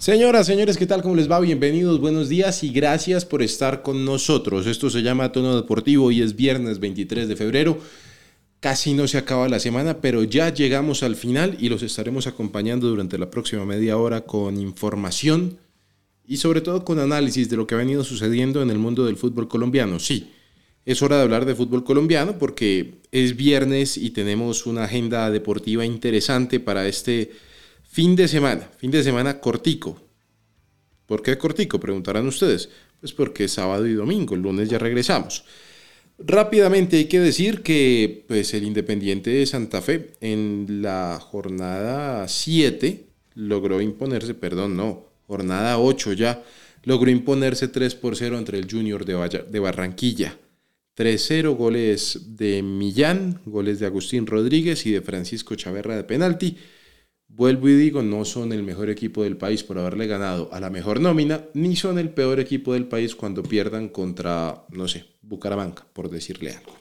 Señoras, señores, ¿qué tal? ¿Cómo les va? Bienvenidos, buenos días y gracias por estar con nosotros. Esto se llama Tono Deportivo y es viernes 23 de febrero. Casi no se acaba la semana, pero ya llegamos al final y los estaremos acompañando durante la próxima media hora con información y sobre todo con análisis de lo que ha venido sucediendo en el mundo del fútbol colombiano. Sí, es hora de hablar de fútbol colombiano porque es viernes y tenemos una agenda deportiva interesante para este Fin de semana, fin de semana cortico. ¿Por qué cortico? Preguntarán ustedes. Pues porque es sábado y domingo, el lunes ya regresamos. Rápidamente hay que decir que pues, el Independiente de Santa Fe en la jornada 7 logró imponerse, perdón, no, jornada 8 ya, logró imponerse 3 por 0 entre el Junior de, Barranquilla. 3-0 goles de Millán, goles de Agustín Rodríguez y de Francisco Chaverra de penalti. Vuelvo y digo, no son el mejor equipo del país por haberle ganado a la mejor nómina, ni son el peor equipo del país cuando pierdan contra, no sé, Bucaramanga, por decirle algo.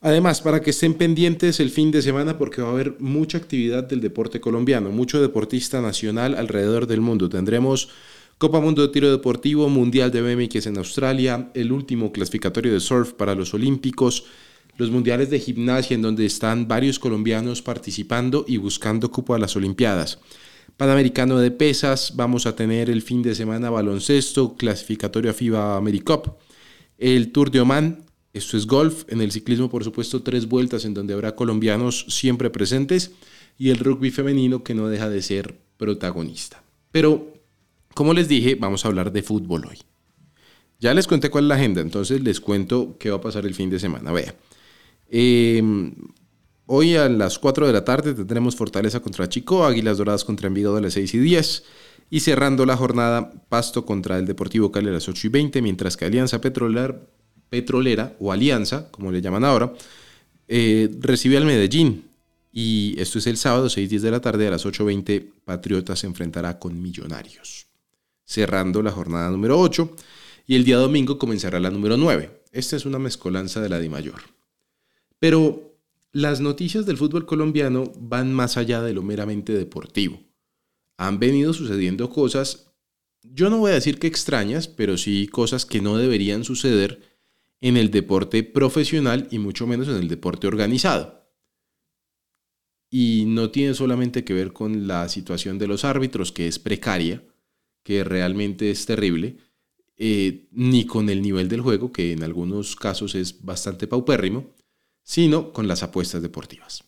Además, para que estén pendientes el fin de semana porque va a haber mucha actividad del deporte colombiano, mucho deportista nacional alrededor del mundo. Tendremos Copa Mundo de Tiro Deportivo, Mundial de BMX en Australia, el último clasificatorio de surf para los Olímpicos, los mundiales de gimnasia en donde están varios colombianos participando y buscando cupo a las Olimpiadas. Panamericano de pesas, vamos a tener el fin de semana baloncesto, clasificatorio a FIBA AmeriCup, el Tour de Oman, esto es golf, en el ciclismo por supuesto tres vueltas en donde habrá colombianos siempre presentes y el rugby femenino que no deja de ser protagonista. Pero, como les dije, vamos a hablar de fútbol hoy. Ya les conté cuál es la agenda, entonces les cuento qué va a pasar el fin de semana. Vea. Em, hoy a las 4 de la tarde tendremos Fortaleza contra Chico, Águilas Doradas contra Envigado a las 6 y 10. Y cerrando la jornada, Pasto contra el Deportivo Cali a las 8 y 20, mientras que Alianza Petrolera, o Alianza, como le llaman ahora, eh, recibe al Medellín. Y esto es el sábado, 6 10 de la tarde, a las 8.20, Patriotas se enfrentará con Millonarios. Cerrando la jornada número 8. Y el día domingo comenzará la número 9. Esta es una mezcolanza de la Di Mayor. Pero las noticias del fútbol colombiano van más allá de lo meramente deportivo. Han venido sucediendo cosas, yo no voy a decir que extrañas, pero sí cosas que no deberían suceder en el deporte profesional y mucho menos en el deporte organizado. Y no tiene solamente que ver con la situación de los árbitros, que es precaria, que realmente es terrible, eh, ni con el nivel del juego, que en algunos casos es bastante paupérrimo, sino con las apuestas deportivas.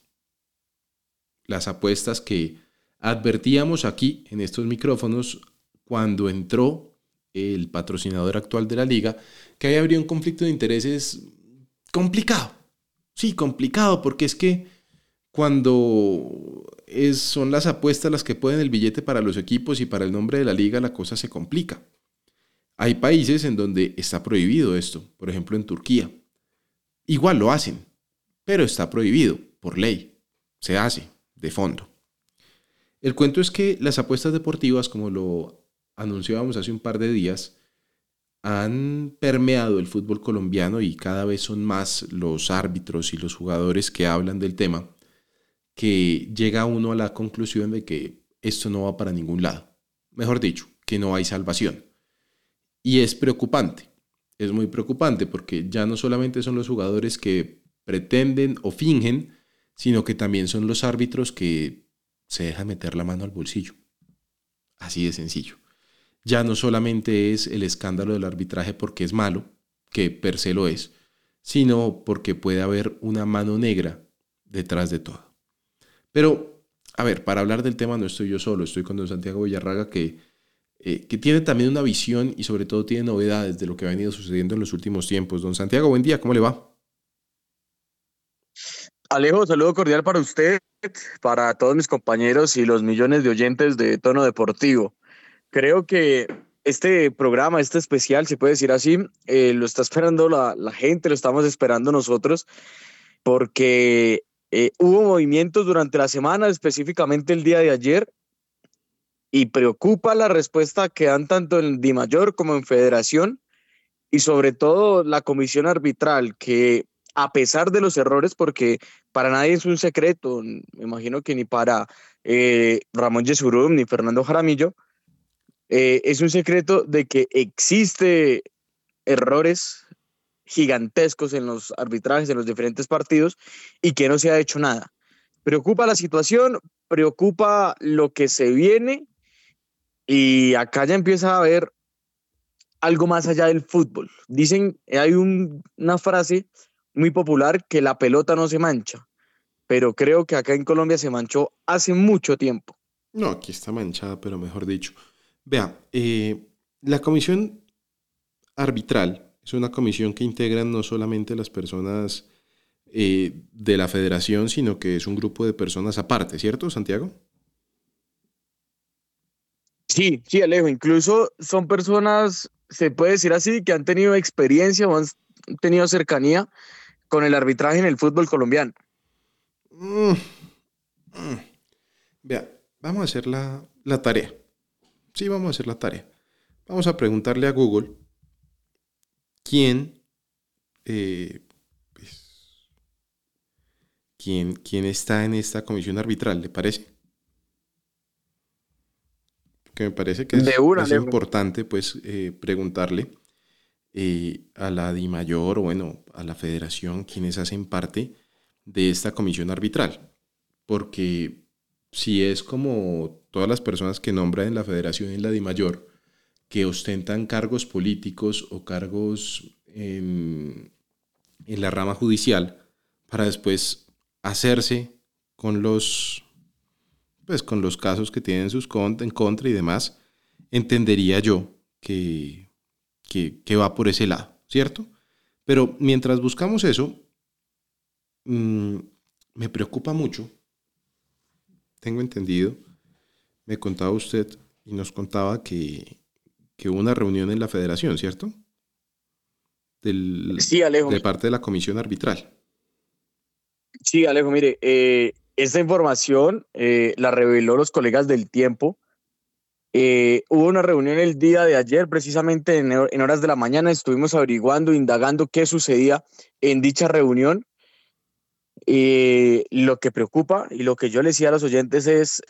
Las apuestas que advertíamos aquí en estos micrófonos cuando entró el patrocinador actual de la liga, que ahí habría un conflicto de intereses complicado. Sí, complicado, porque es que cuando son las apuestas las que pueden el billete para los equipos y para el nombre de la liga, la cosa se complica. Hay países en donde está prohibido esto, por ejemplo en Turquía. Igual lo hacen, pero está prohibido por ley. Se hace de fondo. El cuento es que las apuestas deportivas, como lo anunciábamos hace un par de días, han permeado el fútbol colombiano y cada vez son más los árbitros y los jugadores que hablan del tema, que llega uno a la conclusión de que esto no va para ningún lado. Mejor dicho, que no hay salvación. Y es preocupante, es muy preocupante porque ya no solamente son los jugadores que pretenden o fingen, sino que también son los árbitros que se dejan meter la mano al bolsillo. Así de sencillo. Ya no solamente es el escándalo del arbitraje porque es malo, que per se lo es, sino porque puede haber una mano negra detrás de todo. Pero, a ver, para hablar del tema no estoy yo solo, estoy con don Santiago Villarraga que, eh, que tiene también una visión y sobre todo tiene novedades de lo que ha venido sucediendo en los últimos tiempos. Don Santiago, buen día, ¿cómo le va? Alejo, saludo cordial para usted, para todos mis compañeros y los millones de oyentes de Tono Deportivo. Creo que este programa, este especial, se puede decir así, eh, lo está esperando la, gente, lo estamos esperando nosotros, porque eh, hubo movimientos durante la semana, específicamente el día de ayer, y preocupa la respuesta que dan tanto en Di Mayor como en Federación, y sobre todo la comisión arbitral, que a pesar de los errores, porque para nadie es un secreto, me imagino que ni para eh, Ramón Yesurum ni Fernando Jaramillo, Eh, es un secreto de que existe errores gigantescos en los arbitrajes, en los diferentes partidos, y que no se ha hecho nada. Preocupa la situación, preocupa lo que se viene, y acá ya empieza a haber algo más allá del fútbol. Dicen, hay una frase muy popular que la pelota no se mancha, pero creo que acá en Colombia se manchó hace mucho tiempo. No, aquí está manchada, pero mejor dicho. Vea, eh, la comisión arbitral es una comisión que integra no solamente las personas eh, de la federación, sino que es un grupo de personas aparte, ¿cierto, Santiago? Sí, sí, Alejo. Incluso son personas, se puede decir así, que han tenido experiencia o han tenido cercanía con el arbitraje en el fútbol colombiano. Mm, mm. Vea, vamos a hacer la, tarea. Sí, vamos a hacer la tarea. Vamos a preguntarle a Google quién, eh, pues, quién, quién está en esta comisión arbitral, ¿le parece? Que me parece que es, importante pues eh, preguntarle eh, a la DIMAYOR o bueno, a la federación quienes hacen parte de esta comisión arbitral. Porque si es como todas las personas que nombran en la federación y en la DIMAYOR, que ostentan cargos políticos o cargos en, la rama judicial, para después hacerse con los, pues, con los casos que tienen sus en contra y demás, entendería yo que, que, va por ese lado, ¿cierto? Pero mientras buscamos eso, mm, me preocupa mucho, tengo entendido, me contaba usted y nos contaba que, hubo una reunión en la federación, ¿cierto? sí, Alejo. De parte de la comisión arbitral. Sí, Alejo, mire, eh, esta información eh, la reveló los colegas del tiempo eh, hubo una reunión el día de ayer, precisamente en, horas de la mañana, estuvimos averiguando, indagando qué sucedía en dicha reunión. Eh, lo que preocupa y lo que yo le decía a los oyentes es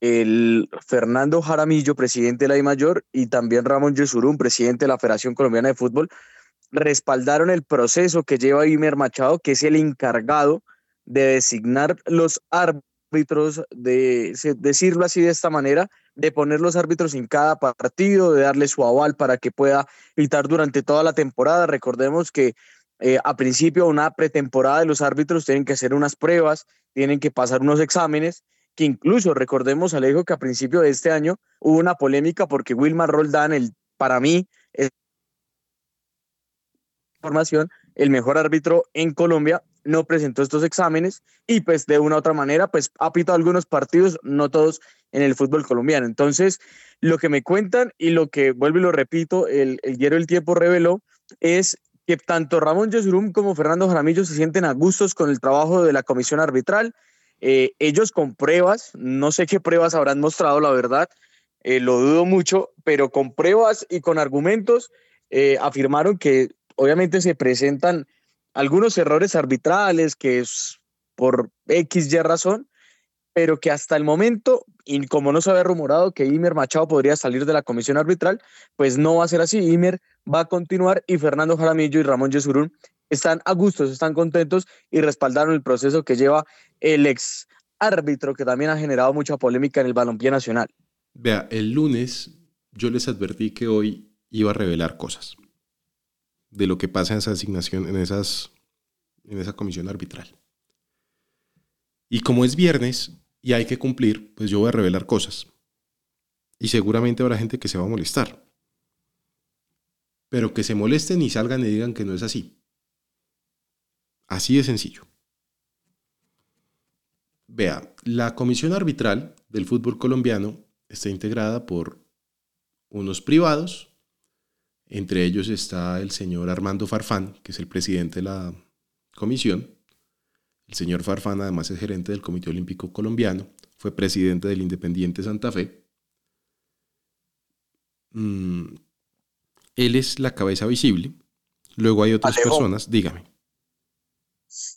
el Fernando Jaramillo, presidente de la I Mayor, y también Ramón Yesurún, presidente de la Federación Colombiana de Fútbol, respaldaron el proceso que lleva Imer Machado, que es el encargado de designar los árbitros, de decirlo así de esta manera, de poner los árbitros en cada partido, de darle su aval para que pueda evitar durante toda la temporada. Recordemos que eh, a principio, una pretemporada de los árbitros tienen que hacer unas pruebas, tienen que pasar unos exámenes, que incluso recordemos, Alejo, que a principio de este año hubo una polémica porque Wilmar Roldán, el, para mí, es formación, el mejor árbitro en Colombia, no presentó estos exámenes y pues de una u otra manera pues ha pitado algunos partidos, no todos en el fútbol colombiano. Entonces, lo que me cuentan y lo que vuelvo y lo repito, el, el diario El Tiempo reveló es que tanto Ramón Yesurum como Fernando Jaramillo se sienten a gustos con el trabajo de la comisión arbitral. Eh, ellos con pruebas, no sé qué pruebas habrán mostrado, la verdad, eh, lo dudo mucho, pero con pruebas y con argumentos eh, afirmaron que obviamente se presentan algunos errores arbitrales que es por X y razón, pero que hasta el momento, y como no se había rumorado que Imer Machado podría salir de la comisión arbitral, pues no va a ser así. Imer va a continuar y Fernando Jaramillo y Ramón Yesurún están a gusto, están contentos y respaldaron el proceso que lleva el ex árbitro que también ha generado mucha polémica en el balompié nacional. Vea, el lunes yo les advertí que hoy iba a revelar cosas de lo que pasa en esa asignación, en, esas, en esa comisión arbitral. Y como es viernes, y hay que cumplir, pues yo voy a revelar cosas. Y seguramente habrá gente que se va a molestar. Pero que se molesten y salgan y digan que no es así. Así de sencillo. Vea, la comisión arbitral del fútbol colombiano está integrada por unos privados, entre ellos está el señor Armando Farfán, que es el presidente de la comisión, el señor Farfán además es gerente del Comité Olímpico Colombiano, fue presidente del Independiente Santa Fe. Mm, él es la cabeza visible. Luego hay otras personas, dígame.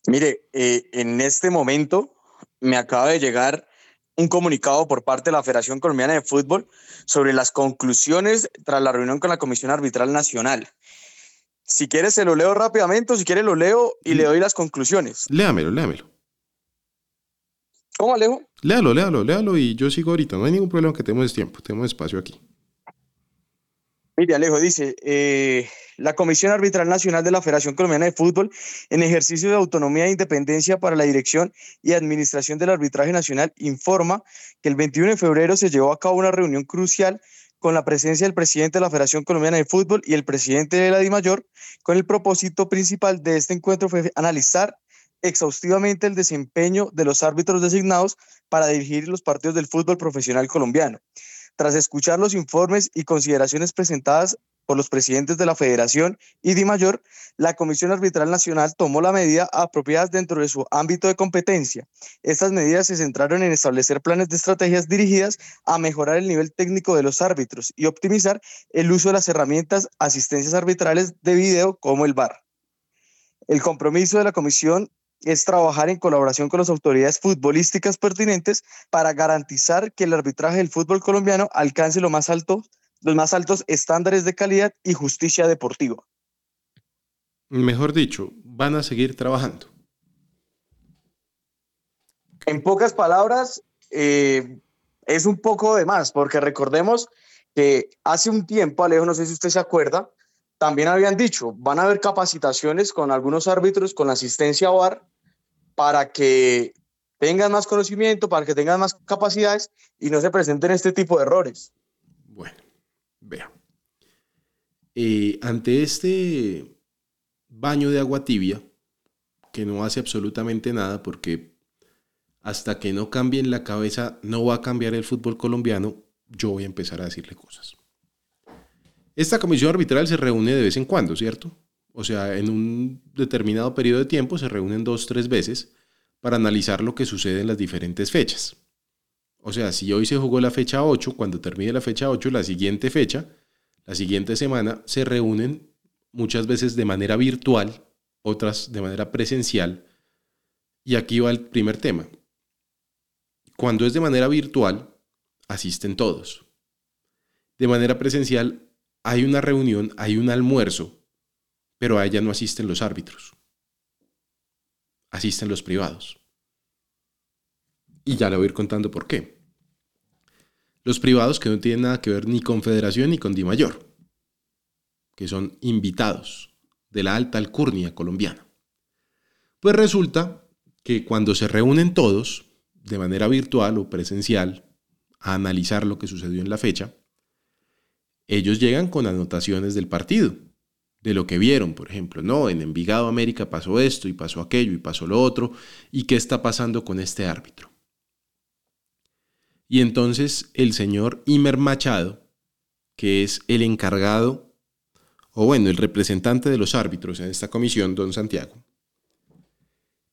Mire, eh, en este momento me acaba de llegar un comunicado por parte de la Federación Colombiana de Fútbol sobre las conclusiones tras la reunión con la Comisión Arbitral Nacional. Si quieres, se lo leo rápidamente o si quieres, lo leo y le doy las conclusiones. Léamelo, léamelo. ¿Cómo, Alejo? Léalo, léalo, léalo y yo sigo ahorita. No hay ningún problema que tenemos tiempo, tenemos espacio aquí. Mire, Alejo, dice, eh, la Comisión Arbitral Nacional de la Federación Colombiana de Fútbol, en ejercicio de autonomía e independencia para la dirección y administración del arbitraje nacional, informa que el 21 de febrero se llevó a cabo una reunión crucial con la presencia del presidente de la Federación Colombiana de Fútbol y el presidente de la DIMAYOR, con el propósito principal de este encuentro fue analizar exhaustivamente el desempeño de los árbitros designados para dirigir los partidos del fútbol profesional colombiano. Tras escuchar los informes y consideraciones presentadas por los presidentes de la Federación y Di Mayor, la Comisión Arbitral Nacional tomó la medida apropiada dentro de su ámbito de competencia. Estas medidas se centraron en establecer planes de estrategias dirigidas a mejorar el nivel técnico de los árbitros y optimizar el uso de las herramientas asistencias arbitrales de video como el VAR. El compromiso de la Comisión es trabajar en colaboración con las autoridades futbolísticas pertinentes para garantizar que el arbitraje del fútbol colombiano alcance lo más alto, los más altos estándares de calidad y justicia deportiva. Mejor dicho, van a seguir trabajando. En pocas palabras, eh, es un poco de más, porque recordemos que hace un tiempo, Alejo, no sé si usted se acuerda, también habían dicho, van a haber capacitaciones con algunos árbitros, con asistencia VAR, para que tengan más conocimiento, para que tengan más capacidades y no se presenten este tipo de errores. Bueno, vea. Eh, ante este baño de agua tibia, que no hace absolutamente nada porque hasta que no cambien la cabeza no va a cambiar el fútbol colombiano, yo voy a empezar a decirle cosas. Esta comisión arbitral se reúne de vez en cuando, ¿cierto? O sea, en un determinado periodo de tiempo se reúnen dos, tres veces para analizar lo que sucede en las diferentes fechas. O sea, si hoy se jugó la fecha 8, cuando termine la fecha 8, la siguiente fecha, la siguiente semana, se reúnen muchas veces de manera virtual, otras de manera presencial. Y aquí va el primer tema. Cuando es de manera virtual, asisten todos. De manera presencial, hay una reunión, hay un almuerzo, pero a ella no asisten los árbitros. Asisten los privados. Y ya le voy a ir contando por qué. Los privados que no tienen nada que ver ni con Federación ni con Di Mayor, que son invitados de la alta alcurnia colombiana. Pues resulta que cuando se reúnen todos, de manera virtual o presencial, a analizar lo que sucedió en la fecha, ellos llegan con anotaciones del partido, de lo que vieron, por ejemplo, no, en Envigado América pasó esto y pasó aquello y pasó lo otro, y qué está pasando con este árbitro. Y entonces el señor Imer Machado, que es el encargado, o bueno, el representante de los árbitros en esta comisión, don Santiago,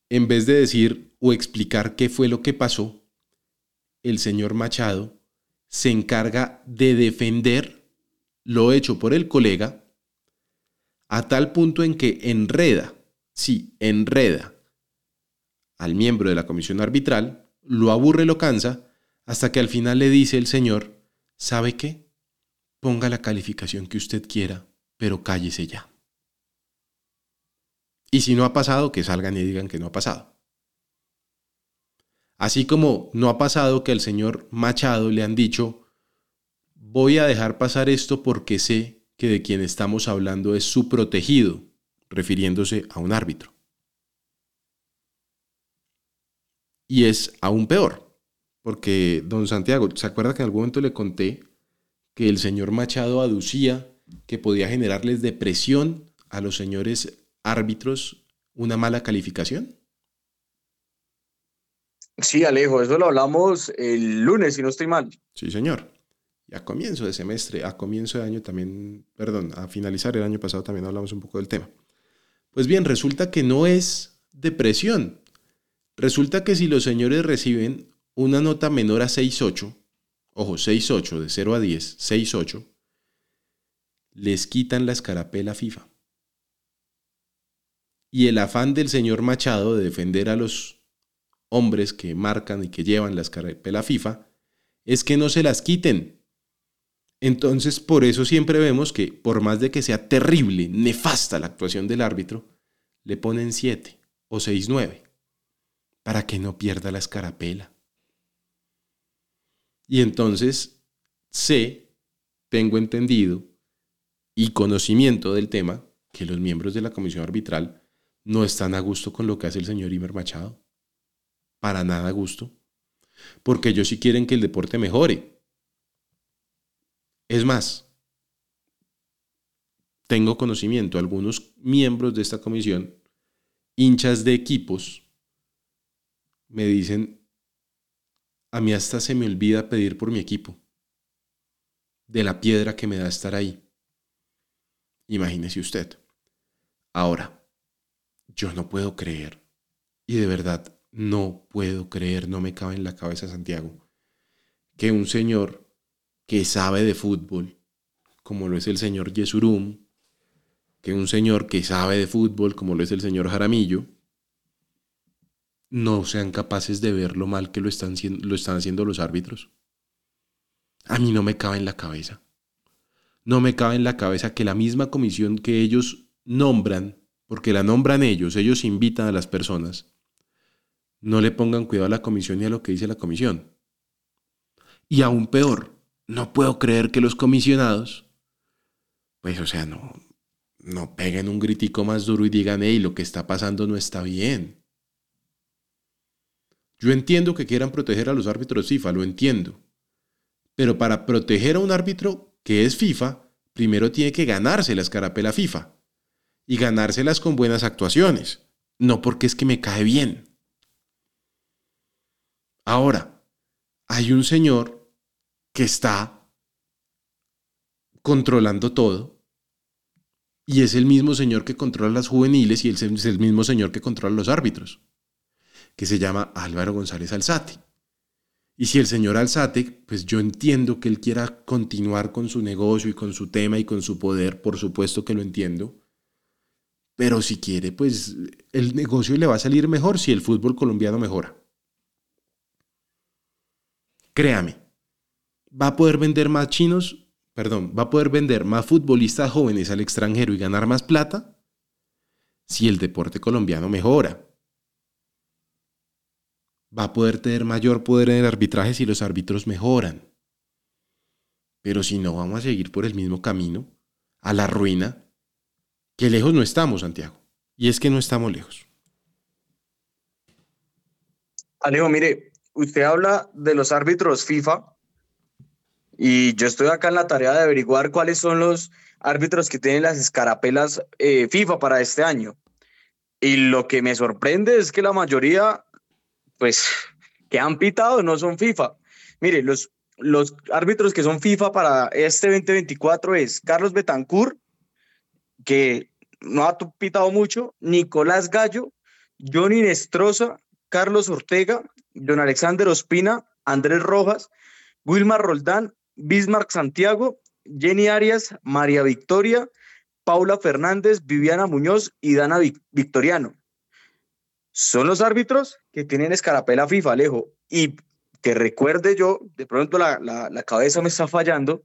en vez de decir o explicar qué fue lo que pasó, el señor Machado se encarga de defender lo hecho por el colega a tal punto en que enreda, sí, enreda al miembro de la comisión arbitral, lo aburre, lo cansa, hasta que al final le dice el señor, ¿sabe qué? Ponga la calificación que usted quiera, pero cállese ya. Y si no ha pasado, que salgan y digan que no ha pasado. Así como no ha pasado que al señor Machado le han dicho, voy a dejar pasar esto porque sé que de quien estamos hablando es su protegido, refiriéndose a un árbitro. Y es aún peor, porque don Santiago, ¿se acuerda que en algún momento le conté que el señor Machado aducía que podía generarles depresión a los señores árbitros una mala calificación? Sí, Alejo, eso lo hablamos el lunes, si no estoy mal. Sí, señor. Y a comienzo de semestre, a comienzo de año también, perdón, a finalizar el año pasado también hablamos un poco del tema. Pues bien, resulta que no es depresión. Resulta que si los señores reciben una nota menor a 6.8, ojo, 6.8, de 0 a 10, 6.8, les quitan la escarapela FIFA. Y el afán del señor Machado de defender a los hombres que marcan y que llevan la escarapela FIFA, es que no se las quiten. Entonces, por eso siempre vemos que, por más de que sea terrible, nefasta la actuación del árbitro, le ponen 7 o 6-9 para que no pierda la escarapela. Y entonces sé, tengo entendido y conocimiento del tema que los miembros de la comisión arbitral no están a gusto con lo que hace el señor Imer Machado. Para nada a gusto. Porque ellos sí quieren que el deporte mejore. Es más, tengo conocimiento, algunos miembros de esta comisión, hinchas de equipos, me dicen, a mí hasta se me olvida pedir por mi equipo, de la piedra que me da estar ahí. Imagínese usted. Ahora, yo no puedo creer, y de verdad no puedo creer, no me cabe en la cabeza Santiago, que un señor que sabe de fútbol, como lo es el señor Yesurum, que un señor que sabe de fútbol, como lo es el señor Jaramillo, no sean capaces de ver lo mal que lo están, lo están haciendo los árbitros. A mí no me cabe en la cabeza. No me cabe en la cabeza que la misma comisión que ellos nombran, porque la nombran ellos, ellos invitan a las personas, no le pongan cuidado a la comisión y a lo que dice la comisión. Y aún peor, no puedo creer que los comisionados, pues o sea, no, no peguen un gritico más duro y digan, hey, lo que está pasando no está bien. Yo entiendo que quieran proteger a los árbitros FIFA, lo entiendo. Pero para proteger a un árbitro que es FIFA, primero tiene que ganarse la escarapela FIFA. Y ganárselas con buenas actuaciones, no porque es que me cae bien. Ahora, hay un señor que está controlando todo y es el mismo señor que controla las juveniles y es el mismo señor que controla los árbitros, que se llama Álvaro González Alzate. Y si el señor Alzate, pues yo entiendo que él quiera continuar con su negocio y con su tema y con su poder, por supuesto que lo entiendo. Pero si quiere, pues el negocio le va a salir mejor si el fútbol colombiano mejora. Créame, va a poder vender más chinos, perdón, va a poder vender más futbolistas jóvenes al extranjero y ganar más plata si el deporte colombiano mejora. Va a poder tener mayor poder en el arbitraje si los árbitros mejoran. Pero si no, vamos a seguir por el mismo camino, a la ruina, que lejos no estamos, Santiago. Y es que no estamos lejos. Alejo, mire, usted habla de los árbitros FIFA y yo estoy acá en la tarea de averiguar cuáles son los árbitros que tienen las escarapelas eh, FIFA para este año. Y lo que me sorprende es que la mayoría, pues, que han pitado no son FIFA. Mire, los, los árbitros que son FIFA para este 2024 es Carlos Betancourt, que no ha pitado mucho, Nicolás Gallo, Johnny Nestroza, Carlos Ortega, Don Alexander Ospina, Andrés Rojas, Wilmar Roldán, Bismarck Santiago, Jenny Arias, María Victoria, Paula Fernández, Viviana Muñoz y Dana Victoriano. Son los árbitros que tienen escarapela FIFA, Alejo. Y que recuerde yo, de pronto la, la cabeza me está fallando,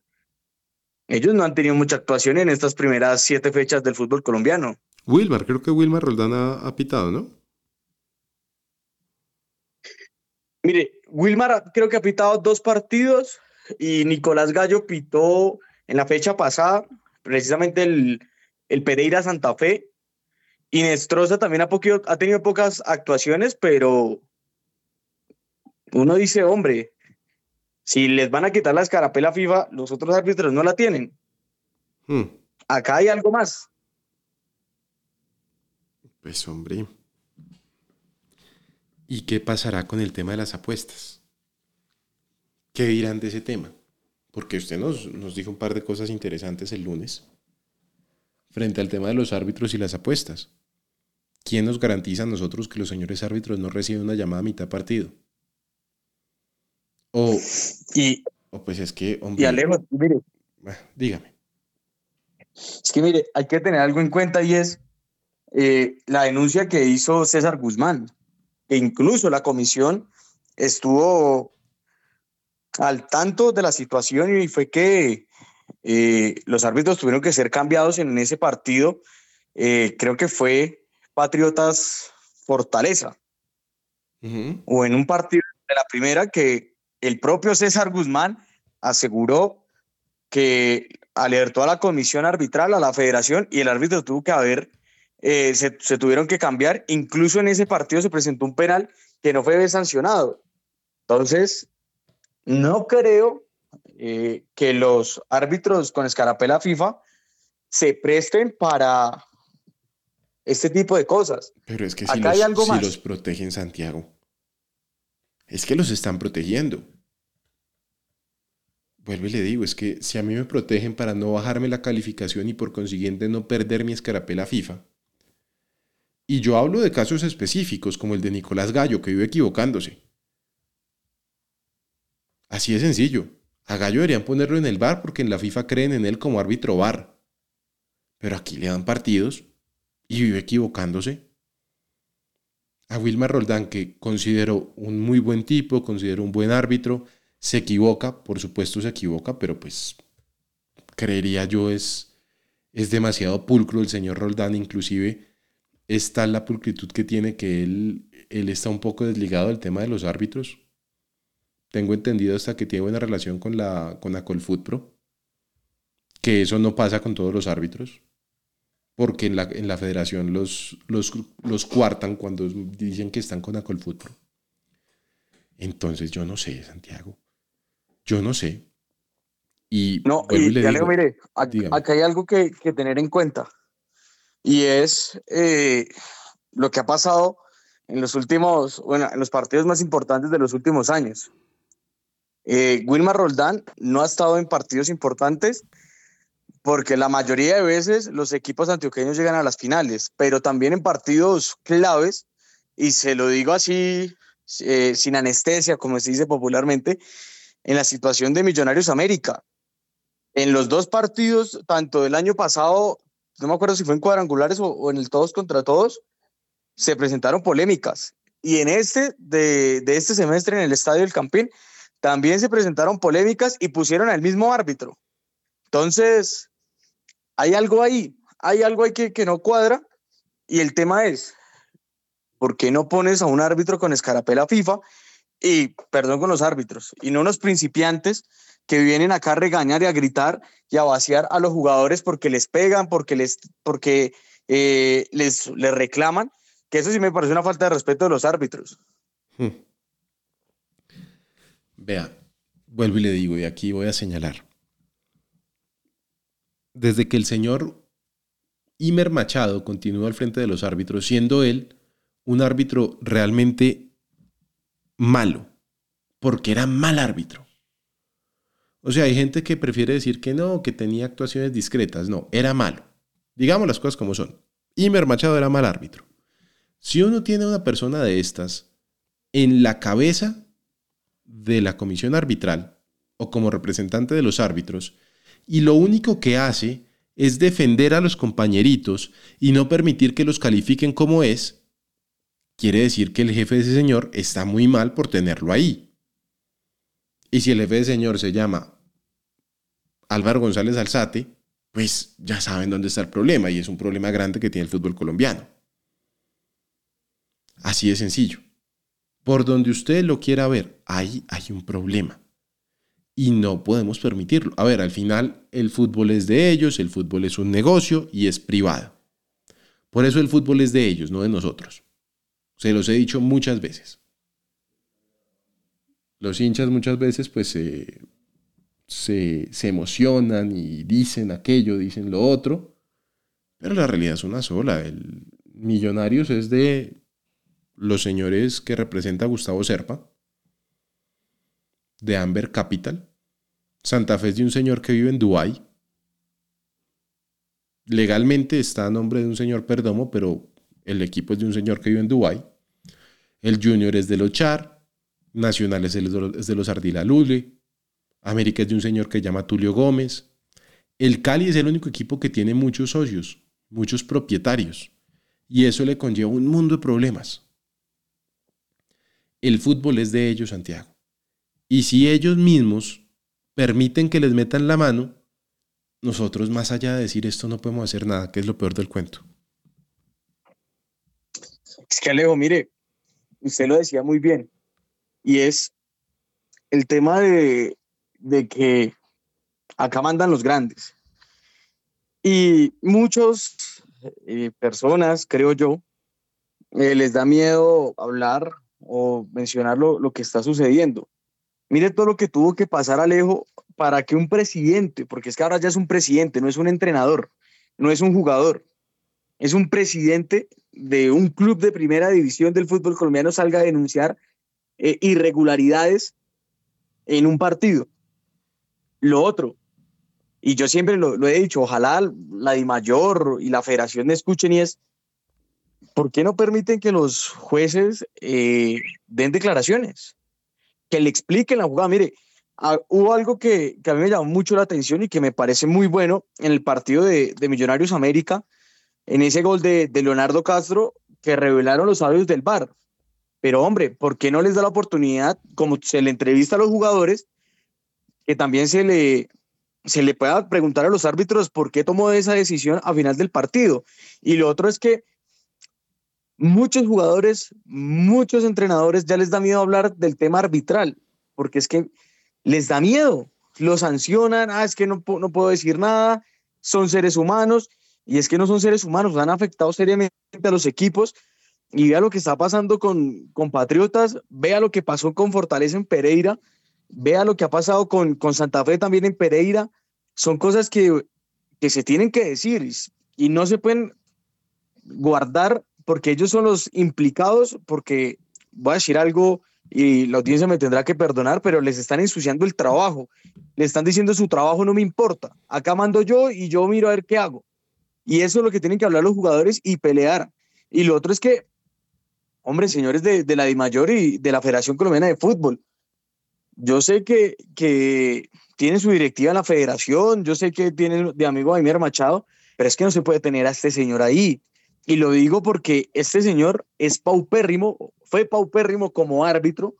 ellos no han tenido mucha actuación en estas primeras siete fechas del fútbol colombiano. Wilmar, creo que Wilmar Roldán ha pitado, ¿no? Mire, Wilmar creo que ha pitado dos partidos y Nicolás Gallo pitó en la fecha pasada, precisamente el, Pereira Santa Fe. Y Nestroza también ha, ha tenido pocas actuaciones, pero uno dice, hombre, si les van a quitar la escarapela FIFA, los otros árbitros no la tienen. Hmm. Acá hay algo más. Pues hombre, ¿Y qué pasará con el tema de las apuestas? ¿Qué dirán de ese tema? Porque usted nos, nos dijo un par de cosas interesantes el lunes frente al tema de los árbitros y las apuestas. ¿Quién nos garantiza a nosotros que los señores árbitros no reciben una llamada a mitad partido? O, y, pues es que, hombre. Y Alejo, mire. dígame. Es que mire, hay que tener algo en cuenta y es eh, la denuncia que hizo César Guzmán que incluso la comisión estuvo al tanto de la situación y fue que eh, los árbitros tuvieron que ser cambiados en ese partido. Eh, creo que fue Patriotas Fortaleza. O en un partido de la primera que el propio César Guzmán aseguró que alertó a la comisión arbitral, a la federación, y el árbitro tuvo que haber, eh, se, se, tuvieron que cambiar. Incluso en ese partido se presentó un penal que no fue sancionado. Entonces, no creo eh, que los árbitros con escarapela FIFA se presten para este tipo de cosas. Pero es que si, los, hay algo si los protegen Santiago, es que los están protegiendo. Vuelvo y le digo, es que si a mí me protegen para no bajarme la calificación y por consiguiente no perder mi escarapela FIFA, y yo hablo de casos específicos como el de Nicolás Gallo, que vive equivocándose. Así de sencillo. A Gallo deberían ponerlo en el bar porque en la FIFA creen en él como árbitro bar. Pero aquí le dan partidos y vive equivocándose. A Wilmar Roldán, que considero un muy buen tipo, considero un buen árbitro, se equivoca, por supuesto se equivoca, pero pues creería yo es, es demasiado pulcro el señor Roldán, inclusive está la pulcritud que tiene que él, él está un poco desligado del tema de los árbitros tengo entendido hasta que tiene buena relación con la, con la Colfutpro, que eso no pasa con todos los árbitros, porque en la, en la federación los, los, los cuartan cuando dicen que están con la Colfutpro. Entonces yo no sé, Santiago. Yo no sé. Y no, y, le digo, mire, acá, hay algo que, que, tener en cuenta. Y es eh, lo que ha pasado en los últimos, bueno, en los partidos más importantes de los últimos años. Eh, Wilmar Roldán no ha estado en partidos importantes porque la mayoría de veces los equipos antioqueños llegan a las finales, pero también en partidos claves, y se lo digo así eh, sin anestesia, como se dice popularmente, en la situación de Millonarios América. En los dos partidos, tanto del año pasado, no me acuerdo si fue en cuadrangulares o, en el todos contra todos, se presentaron polémicas. Y en este, de, de este semestre, en el Estadio del Campín, también se presentaron polémicas y pusieron al mismo árbitro. Entonces, hay algo ahí, hay algo ahí que, que no cuadra y el tema es, ¿por qué no pones a un árbitro con escarapela FIFA y, perdón con los árbitros, y no unos principiantes que vienen acá a regañar y a gritar y a vaciar a los jugadores porque les pegan, porque les, porque, eh, les, les reclaman? Que eso sí me parece una falta de respeto de los árbitros. Hmm. Vea, vuelvo y le digo, y aquí voy a señalar. Desde que el señor Imer Machado continuó al frente de los árbitros, siendo él un árbitro realmente malo, porque era mal árbitro. O sea, hay gente que prefiere decir que no, que tenía actuaciones discretas. No, era malo. Digamos las cosas como son. Imer Machado era mal árbitro. Si uno tiene una persona de estas en la cabeza, de la comisión arbitral o como representante de los árbitros y lo único que hace es defender a los compañeritos y no permitir que los califiquen como es, quiere decir que el jefe de ese señor está muy mal por tenerlo ahí. Y si el jefe de ese señor se llama Álvaro González Alzate, pues ya saben dónde está el problema y es un problema grande que tiene el fútbol colombiano. Así de sencillo. Por donde usted lo quiera ver, ahí hay un problema. Y no podemos permitirlo. A ver, al final el fútbol es de ellos, el fútbol es un negocio y es privado. Por eso el fútbol es de ellos, no de nosotros. Se los he dicho muchas veces. Los hinchas muchas veces pues se, se emocionan y dicen aquello, dicen lo otro, pero la realidad es una sola. El Millonarios es de los señores que representa Gustavo Serpa, de Amber Capital. Santa Fe es de un señor que vive en Dubái. Legalmente está a nombre de un señor Perdomo, pero el equipo es de un señor que vive en Dubái. El Junior es de los Char. Nacional es de los Ardila Lule. América es de un señor que se llama Tulio Gómez. El Cali es el único equipo que tiene muchos socios, muchos propietarios. Y eso le conlleva un mundo de problemas el fútbol es de ellos, Santiago. Y si ellos mismos permiten que les metan la mano, nosotros más allá de decir esto no podemos hacer nada, que es lo peor del cuento. Es que Alejo, mire, usted lo decía muy bien, y es el tema de, que acá mandan los grandes. Y muchas eh, personas, creo yo, eh, les da miedo hablar o mencionar lo, lo, que está sucediendo. Mire todo lo que tuvo que pasar Alejo para que un presidente, porque es que ahora ya es un presidente, no es un entrenador, no es un jugador, es un presidente de un club de primera división del fútbol colombiano salga a denunciar eh, irregularidades en un partido. Lo otro, y yo siempre lo, he dicho, ojalá la Di Mayor y la federación me escuchen y es, ¿por qué no permiten que los jueces eh, den declaraciones? Que le expliquen la jugada. Mire, ah, hubo algo que, a mí me llamó mucho la atención y que me parece muy bueno en el partido de, de Millonarios América, en ese gol de, Leonardo Castro que revelaron los sabios del bar. Pero hombre, ¿por qué no les da la oportunidad, como se le entrevista a los jugadores, que también se le, se le pueda preguntar a los árbitros por qué tomó esa decisión a final del partido? Y lo otro es que muchos jugadores, muchos entrenadores ya les da miedo hablar del tema arbitral, porque es que les da miedo, lo sancionan, ah, es que no, no puedo decir nada, son seres humanos y es que no son seres humanos, han afectado seriamente a los equipos. Y vea lo que está pasando con, con Patriotas, vea lo que pasó con Fortaleza en Pereira, vea lo que ha pasado con, con Santa Fe también en Pereira. Son cosas que, que se tienen que decir y no se pueden guardar porque ellos son los implicados, porque voy a decir algo y la audiencia me tendrá que perdonar, pero les están ensuciando el trabajo. Le están diciendo su trabajo no me importa. Acá mando yo y yo miro a ver qué hago. Y eso es lo que tienen que hablar los jugadores y pelear. Y lo otro es que, hombre, señores de, la DIMAYOR y de la Federación Colombiana de Fútbol, yo sé que, que su directiva en la federación, yo sé que tienen de amigo a Machado, pero es que no se puede tener a este señor ahí. Y lo digo porque este señor es paupérrimo, fue paupérrimo como árbitro,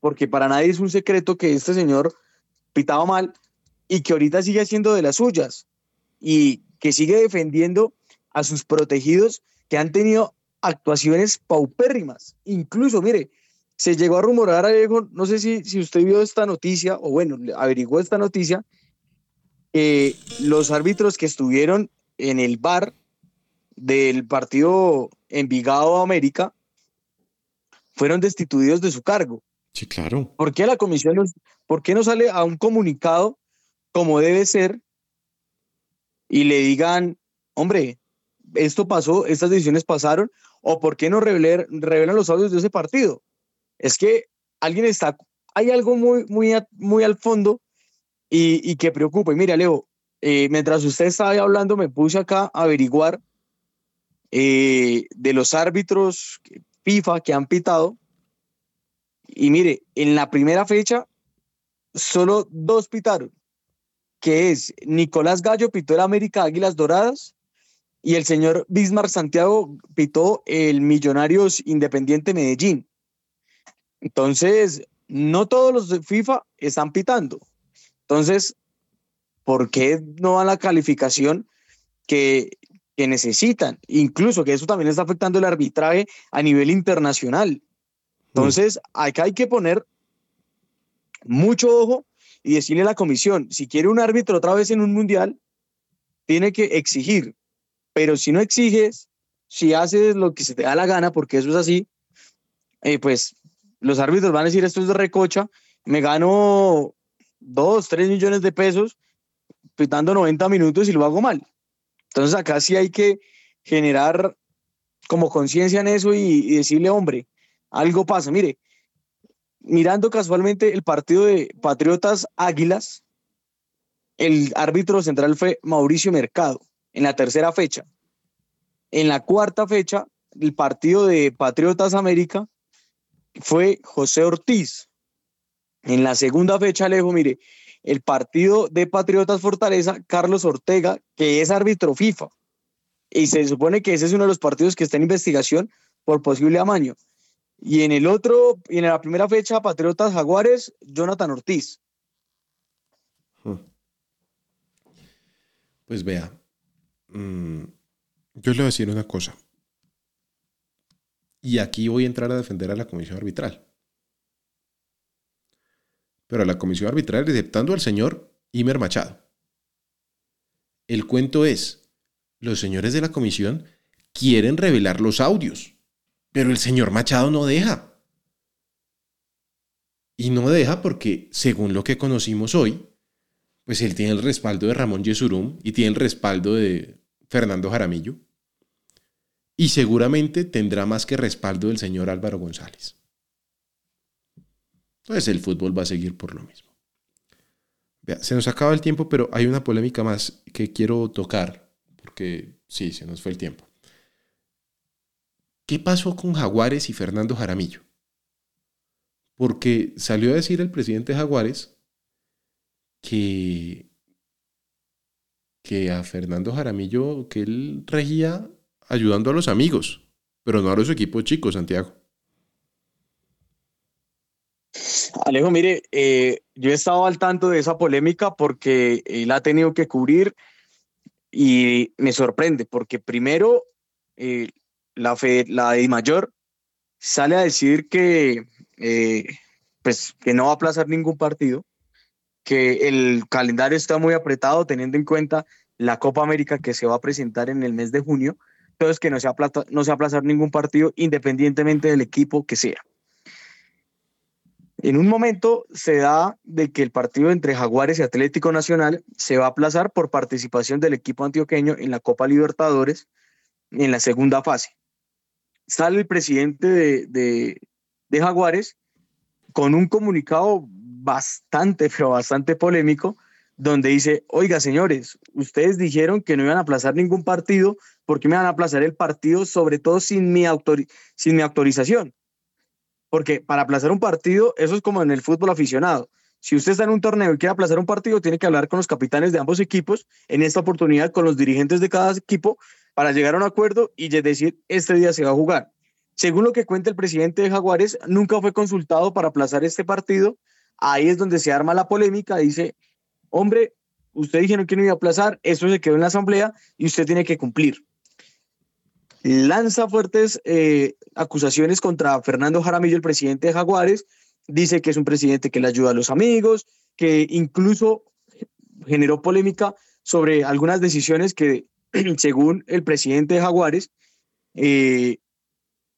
porque para nadie es un secreto que este señor pitaba mal y que ahorita sigue haciendo de las suyas. Y que sigue defendiendo a sus protegidos que han tenido actuaciones paupérrimas. Incluso, mire, se llegó a rumorar, Alejo, no sé si, si usted vio esta noticia, o bueno, averiguó esta noticia, que los árbitros que estuvieron en el bar del partido Envigado América fueron destituidos de su cargo. Sí, claro. ¿Por qué la comisión, por qué no sale a un comunicado como debe ser y le digan, hombre, esto pasó, estas decisiones pasaron, o por qué no revelar, revelan los audios de ese partido. Es que alguien está, hay algo muy, muy, muy al fondo y, que preocupa. Y mira, Leo, eh, mientras usted estaba hablando, me puse acá a averiguar eh, de los árbitros FIFA que han pitado. Y mire, en la primera fecha, solo dos pitaron que es Nicolás Gallo pitó el América Águilas Doradas y el señor Bismarck Santiago pitó el Millonarios Independiente Medellín. Entonces, no todos los de FIFA están pitando. Entonces, ¿por qué no dan la calificación que, que necesitan? Incluso que eso también está afectando el arbitraje a nivel internacional. Entonces, acá hay que poner mucho ojo y decirle a la comisión, si quiere un árbitro otra vez en un mundial, tiene que exigir, pero si no exiges, si haces lo que se te da la gana, porque eso es así, eh, pues los árbitros van a decir esto es de recocha, me gano dos, tres millones de pesos pitando 90 minutos y lo hago mal. Entonces acá sí hay que generar como conciencia en eso y, decirle, hombre, algo pasa. Mire, mirando casualmente el partido de Patriotas Águilas, el árbitro central fue Mauricio Mercado en la tercera fecha. En la cuarta fecha, el partido de Patriotas América fue José Ortiz. En la segunda fecha, Alejo, mire, el partido de Patriotas Fortaleza, Carlos Ortega, que es árbitro FIFA. Y se supone que ese es uno de los partidos que está en investigación por posible amaño. Y en el otro, y en la primera fecha, Patriotas Jaguares, Jonathan Ortiz. Hmm. Pues vea, mm, yo le voy a decir una cosa. Y aquí voy a entrar a defender a la comisión arbitral. Pero a la comisión arbitral, aceptando al señor Imer Machado. El cuento es, los señores de la comisión quieren revelar los audios, pero el señor Machado no deja. Y no deja porque, según lo que conocimos hoy, pues él tiene el respaldo de Ramón Yesurum y tiene el respaldo de Fernando Jaramillo. Y seguramente tendrá más que respaldo del señor Álvaro González. Entonces el fútbol va a seguir por lo mismo. se nos acaba el tiempo, pero hay una polémica más que quiero tocar, porque sí, se nos fue el tiempo. ¿Qué pasó con Jaguares y Fernando Jaramillo? Porque salió a decir el presidente Jaguares que, que a Fernando Jaramillo, que él regía ayudando a los amigos, pero no a los equipos chicos, Santiago. Alejo, mire, eh, yo he estado al tanto de esa polémica porque él ha tenido que cubrir y me sorprende porque primero eh, la, fe, la de Mayor sale a decir que, eh, pues, que no va a aplazar ningún partido, que el calendario está muy apretado teniendo en cuenta la Copa América que se va a presentar en el mes de junio, entonces que no se, aplaza, no se aplazar ningún partido independientemente del equipo que sea. En un momento se da de que el partido entre Jaguares y Atlético Nacional se va a aplazar por participación del equipo antioqueño en la Copa Libertadores en la segunda fase sale el presidente de, Jaguares con un comunicado bastante, pero bastante polémico, donde dice, oiga señores, ustedes dijeron que no iban a aplazar ningún partido, ¿por qué me van a aplazar el partido, sobre todo sin mi autorización? Porque para aplazar un partido, eso es como en el fútbol aficionado. Si usted está en un torneo y quiere aplazar un partido, tiene que hablar con los capitanes de ambos equipos, en esta oportunidad con los dirigentes de cada equipo, para llegar a un acuerdo y decir, este día se va a jugar. Según lo que cuenta el presidente de Jaguares, nunca fue consultado para aplazar este partido. Ahí es donde se arma la polémica. Dice, hombre, usted dijeron que no iba a aplazar, eso se quedó en la asamblea y usted tiene que cumplir. Lanza fuertes eh, acusaciones contra Fernando Jaramillo, el presidente de Jaguares. Dice que es un presidente que le ayuda a los amigos, que incluso generó polémica sobre algunas decisiones que según el presidente de Jaguares, eh,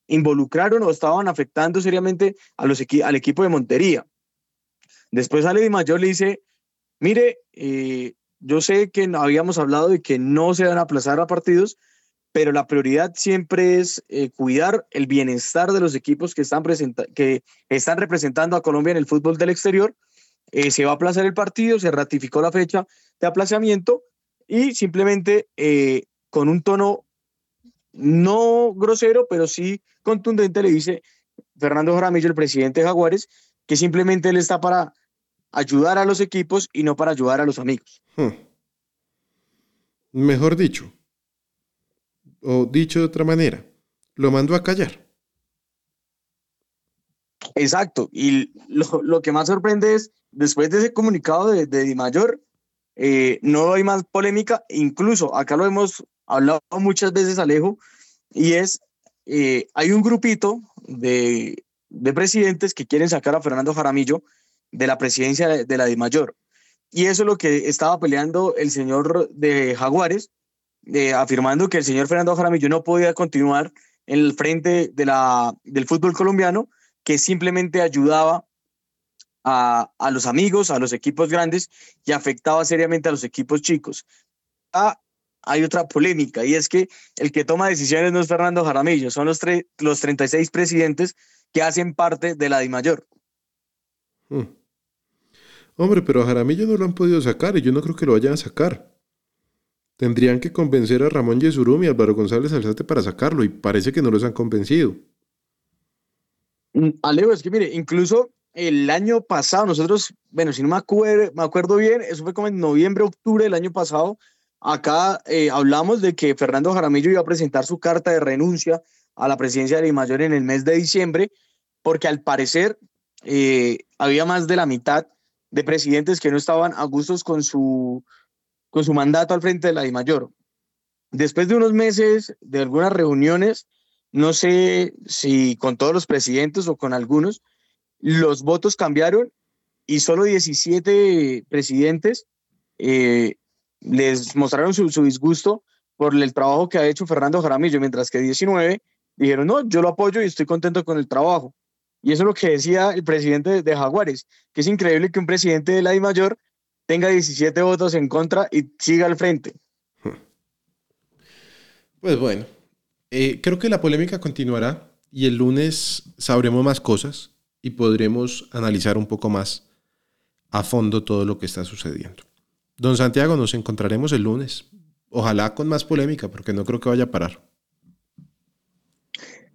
involucraron o estaban afectando seriamente a los al equipo de Montería. Después sale Di Mayor le dice, mire, eh, yo sé que habíamos hablado de que no se van a aplazar a partidos, pero la prioridad siempre es eh, cuidar el bienestar de los equipos que están, que están representando a Colombia en el fútbol del exterior. se va a aplazar el partido, se ratificó la fecha de aplazamiento y simplemente eh, con un tono no grosero, pero sí contundente, le dice Fernando Jaramillo, el presidente de Jaguares, que simplemente él está para ayudar a los equipos y no para ayudar a los amigos. Hmm. Mejor dicho, o dicho de otra manera, lo mandó a callar. Exacto, y lo, que más sorprende es, después de ese comunicado de, de Di Mayor, eh, no hay más polémica, incluso acá lo hemos hablado muchas veces, Alejo, y es, eh, hay un grupito de, presidentes que quieren sacar a Fernando Jaramillo de la presidencia de, la DIMAYOR. Y eso es lo que estaba peleando el señor de Jaguares, eh, afirmando que el señor Fernando Jaramillo no podía continuar en el frente de la, del fútbol colombiano, que simplemente ayudaba a, los amigos, a los equipos grandes y afectaba seriamente a los equipos chicos. Ah, hay otra polémica y es que el que toma decisiones no es Fernando Jaramillo, son los, los 36 presidentes que hacen parte de la DIMAYOR. Hmm. Hombre, pero a Jaramillo no lo han podido sacar y yo no creo que lo vayan a sacar. Tendrían que convencer a Ramón Yesurum y Álvaro González Alzate para sacarlo y parece que no los han convencido. Mm, Alejo, es que mire, incluso el año pasado, nosotros, bueno, si no me acuerdo, me acuerdo bien, eso fue como en noviembre, octubre del año pasado, acá eh, hablamos de que Fernando Jaramillo iba a presentar su carta de renuncia a la presidencia de Mayor en el mes de diciembre, porque al parecer eh, había más de la mitad de presidentes que no estaban a gustos con su, con su mandato al frente de la DIMAYOR. Después de unos meses de algunas reuniones, no sé si con todos los presidentes o con algunos, los votos cambiaron y solo 17 presidentes eh, les mostraron su, disgusto por el trabajo que ha hecho Fernando Jaramillo, mientras que 19 dijeron, no, yo lo apoyo y estoy contento con el trabajo. Y eso es lo que decía el presidente de Jaguares, que es increíble que un presidente de la I mayor tenga 17 votos en contra y siga al frente. Pues bueno, eh, creo que la polémica continuará y el lunes sabremos más cosas y podremos analizar un poco más a fondo todo lo que está sucediendo. Don Santiago, nos encontraremos el lunes. Ojalá con más polémica, porque no creo que vaya a parar.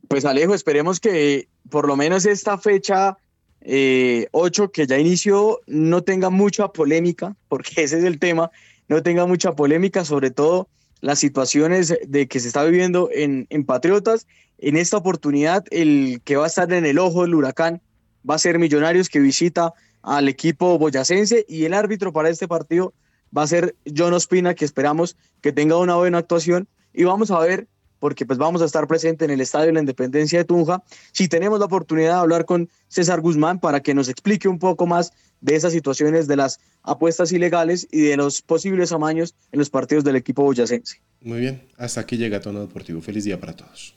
Pues Alejo, esperemos que por lo menos esta fecha 8 eh, que ya inició no tenga mucha polémica, porque ese es el tema, no tenga mucha polémica, sobre todo las situaciones de que se está viviendo en, en Patriotas. En esta oportunidad, el que va a estar en el ojo del huracán va a ser Millonarios que visita al equipo boyacense y el árbitro para este partido va a ser John Ospina, que esperamos que tenga una buena actuación y vamos a ver porque pues vamos a estar presente en el Estadio de la Independencia de Tunja. Si tenemos la oportunidad de hablar con César Guzmán para que nos explique un poco más de esas situaciones de las apuestas ilegales y de los posibles amaños en los partidos del equipo boyacense. Muy bien, hasta aquí llega Tono Deportivo. Feliz día para todos.